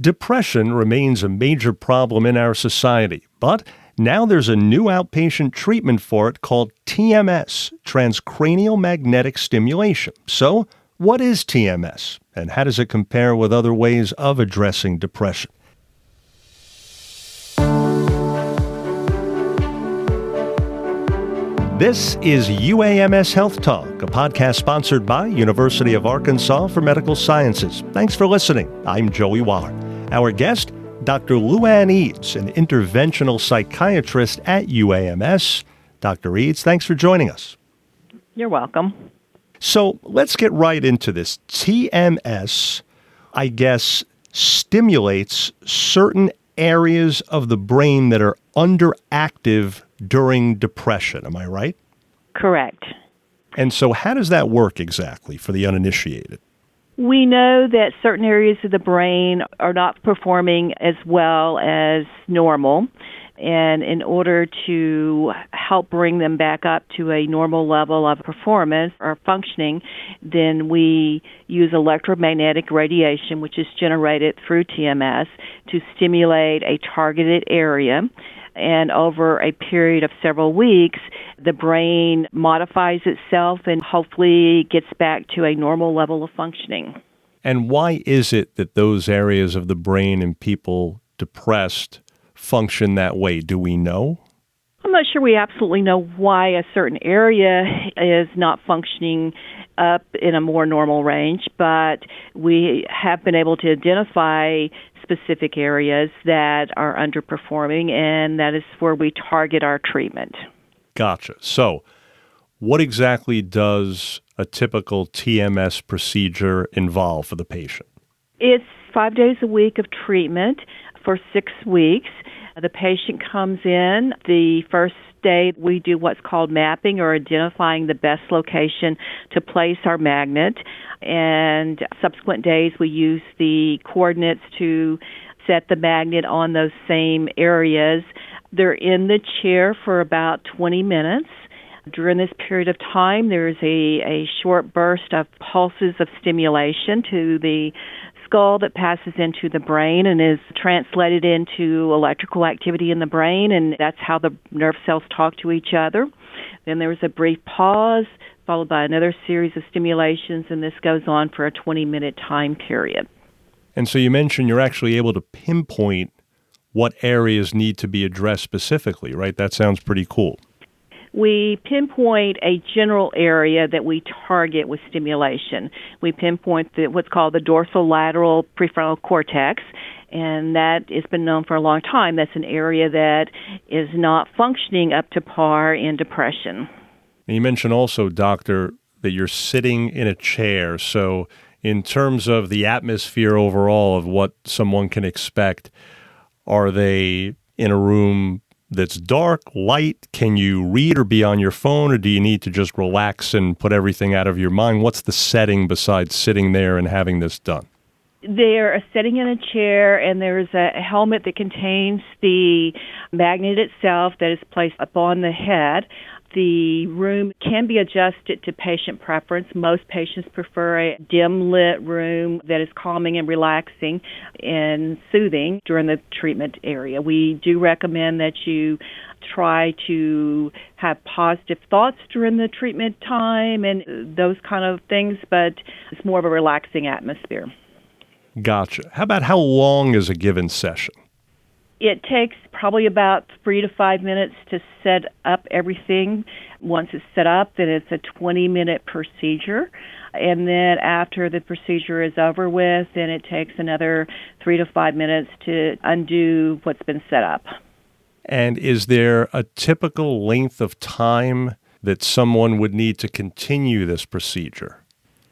Depression remains a major problem in our society, but now there's a new outpatient treatment for it called TMS, transcranial magnetic stimulation. So, what is TMS, and how does it compare with other ways of addressing depression? This is UAMS Health Talk, a podcast sponsored by University of Arkansas for Medical Sciences. Thanks for listening. I'm Joey Waller. Our guest, Dr. Lou Ann Eads, an interventional psychiatrist at UAMS. Dr. Eads, thanks for joining us. You're welcome. So let's get right into this. TMS, I guess, stimulates certain areas of the brain that are underactive during depression. Am I right? Correct. And so, how does that work exactly for the uninitiated? We know that certain areas of the brain are not performing as well as normal. And in order to help bring them back up to a normal level of performance or functioning, then we use electromagnetic radiation, which is generated through TMS, to stimulate a targeted area and over a period of several weeks, the brain modifies itself and hopefully gets back to a normal level of functioning. And why is it that those areas of the brain in people depressed function that way? Do we know? I'm not sure we absolutely know why a certain area is not functioning up in a more normal range, but we have been able to identify specific areas that are underperforming, and that is where we target our treatment. Gotcha. So, what exactly does a typical TMS procedure involve for the patient? It's five days a week of treatment for six weeks. The patient comes in. The first day, we do what's called mapping or identifying the best location to place our magnet. And subsequent days, we use the coordinates to set the magnet on those same areas. They're in the chair for about 20 minutes. During this period of time, there's a, a short burst of pulses of stimulation to the skull that passes into the brain and is translated into electrical activity in the brain, and that's how the nerve cells talk to each other. Then there's a brief pause, followed by another series of stimulations, and this goes on for a 20 minute time period. And so you mentioned you're actually able to pinpoint what areas need to be addressed specifically, right? That sounds pretty cool. We pinpoint a general area that we target with stimulation. We pinpoint the, what's called the dorsolateral prefrontal cortex, and that has been known for a long time. That's an area that is not functioning up to par in depression. You mentioned also, doctor, that you're sitting in a chair. So, in terms of the atmosphere overall of what someone can expect, are they in a room that's dark, light? Can you read or be on your phone, or do you need to just relax and put everything out of your mind? What's the setting besides sitting there and having this done? They're sitting in a chair, and there's a helmet that contains the magnet itself that is placed upon the head. The room can be adjusted to patient preference. Most patients prefer a dim lit room that is calming and relaxing and soothing during the treatment area. We do recommend that you try to have positive thoughts during the treatment time and those kind of things, but it's more of a relaxing atmosphere. Gotcha. How about how long is a given session? It takes probably about three to five minutes to set up everything. Once it's set up, then it's a 20 minute procedure. And then after the procedure is over with, then it takes another three to five minutes to undo what's been set up. And is there a typical length of time that someone would need to continue this procedure?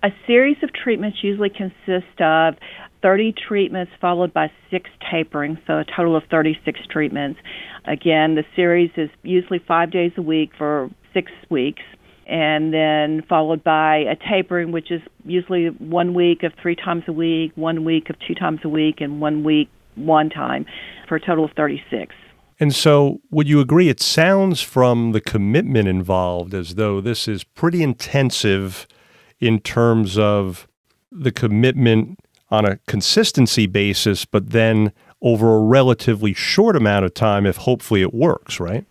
A series of treatments usually consist of 30 treatments followed by six tapering, so a total of 36 treatments. Again, the series is usually five days a week for six weeks, and then followed by a tapering, which is usually one week of three times a week, one week of two times a week, and one week one time for a total of 36. And so, would you agree? It sounds from the commitment involved as though this is pretty intensive in terms of the commitment on a consistency basis, but then over a relatively short amount of time if hopefully it works, right?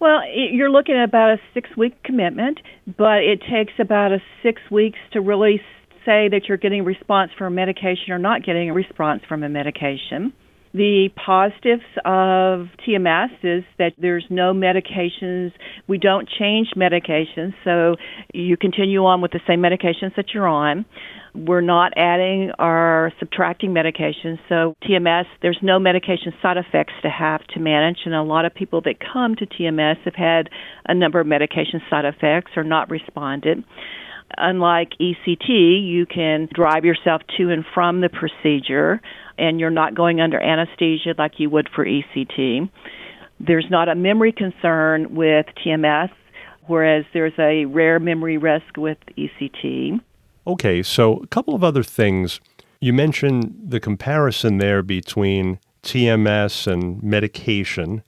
Well, you're looking at about a six week commitment, but it takes about a six weeks to really say that you're getting a response from a medication or not getting a response from a medication. The positives of TMS is that there's no medications. We don't change medications, so you continue on with the same medications that you're on. We're not adding or subtracting medications, so TMS, there's no medication side effects to have to manage, and a lot of people that come to TMS have had a number of medication side effects or not responded unlike ECT, you can drive yourself to and from the procedure and you're not going under anesthesia like you would for ECT. There's not a memory concern with TMS, whereas there's a rare memory risk with ECT. Okay, so a couple of other things. You mentioned the comparison there between TMS and medication,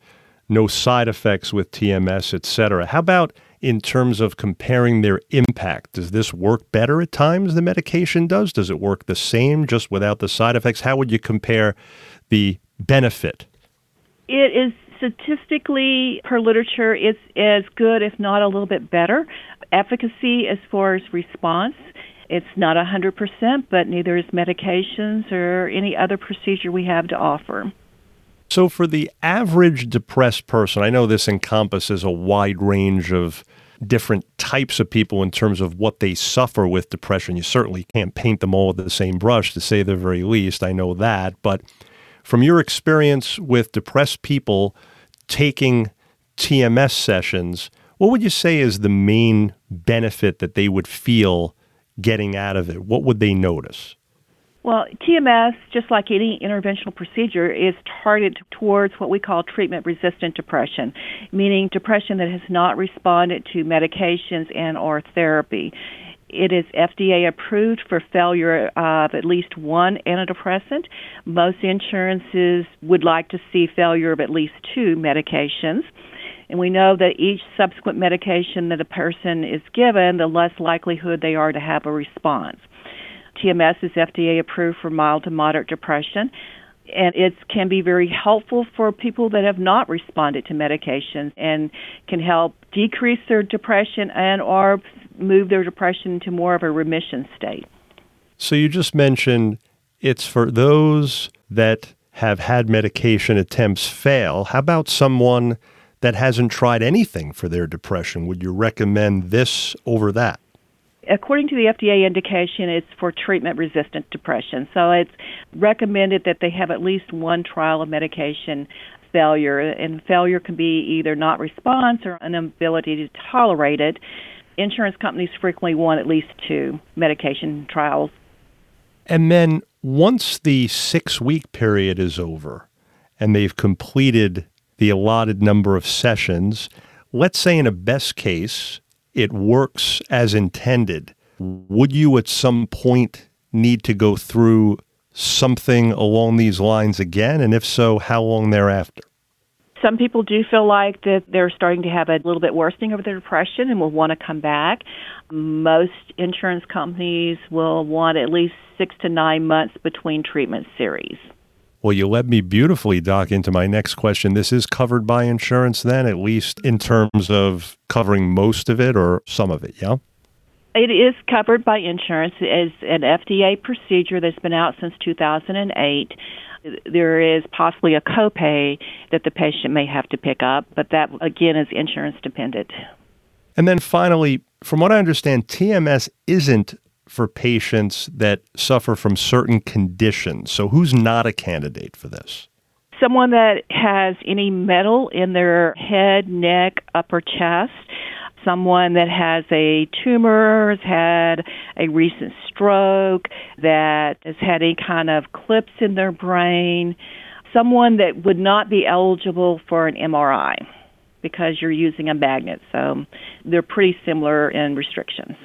no side effects with TMS, et cetera. How about in terms of comparing their impact? Does this work better at times than medication does? Does it work the same just without the side effects? How would you compare the benefit? It is statistically, per literature, it's as good, if not a little bit better. Efficacy as far as response, it's not 100%, but neither is medications or any other procedure we have to offer. So, for the average depressed person, I know this encompasses a wide range of different types of people in terms of what they suffer with depression. You certainly can't paint them all with the same brush, to say the very least. I know that. But from your experience with depressed people taking TMS sessions, what would you say is the main benefit that they would feel getting out of it? What would they notice? Well, TMS, just like any interventional procedure, is targeted towards what we call treatment resistant depression, meaning depression that has not responded to medications and or therapy. It is FDA approved for failure of at least one antidepressant. Most insurances would like to see failure of at least two medications. And we know that each subsequent medication that a person is given, the less likelihood they are to have a response. TMS is FDA approved for mild to moderate depression and it can be very helpful for people that have not responded to medications and can help decrease their depression and or move their depression into more of a remission state. So you just mentioned it's for those that have had medication attempts fail. How about someone that hasn't tried anything for their depression? Would you recommend this over that? According to the FDA indication, it's for treatment resistant depression. So it's recommended that they have at least one trial of medication failure, and failure can be either not response or an ability to tolerate it. Insurance companies frequently want at least two medication trials. And then once the six week period is over and they've completed the allotted number of sessions, let's say in a best case, it works as intended, would you at some point need to go through something along these lines again? And if so, how long thereafter? Some people do feel like that they're starting to have a little bit worsening of their depression and will want to come back. Most insurance companies will want at least six to nine months between treatment series. Well, you led me beautifully, Doc, into my next question. This is covered by insurance, then, at least in terms of covering most of it or some of it, yeah? It is covered by insurance. It's an FDA procedure that's been out since 2008. There is possibly a copay that the patient may have to pick up, but that, again, is insurance dependent. And then finally, from what I understand, TMS isn't for patients that suffer from certain conditions. So, who's not a candidate for this? Someone that has any metal in their head, neck, upper chest. Someone that has a tumor, has had a recent stroke, that has had any kind of clips in their brain. Someone that would not be eligible for an MRI because you're using a magnet. So they're pretty similar in restrictions.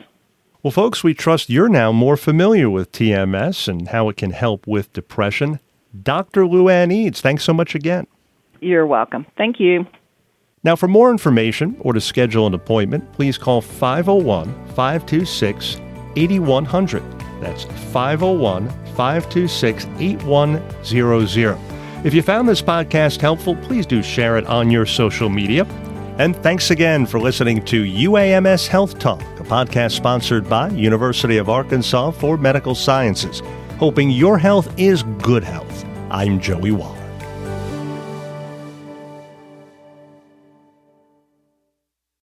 Well, folks, we trust you're now more familiar with TMS and how it can help with depression. Dr. Lou Ann Eads, thanks so much again. You're welcome. Thank you. Now, for more information or to schedule an appointment, please call 501 526 8100. That's 501 526 8100. If you found this podcast helpful, please do share it on your social media. And thanks again for listening to UAMS Health Talk, a podcast sponsored by University of Arkansas for Medical Sciences, hoping your health is good health. I'm Joey Wall.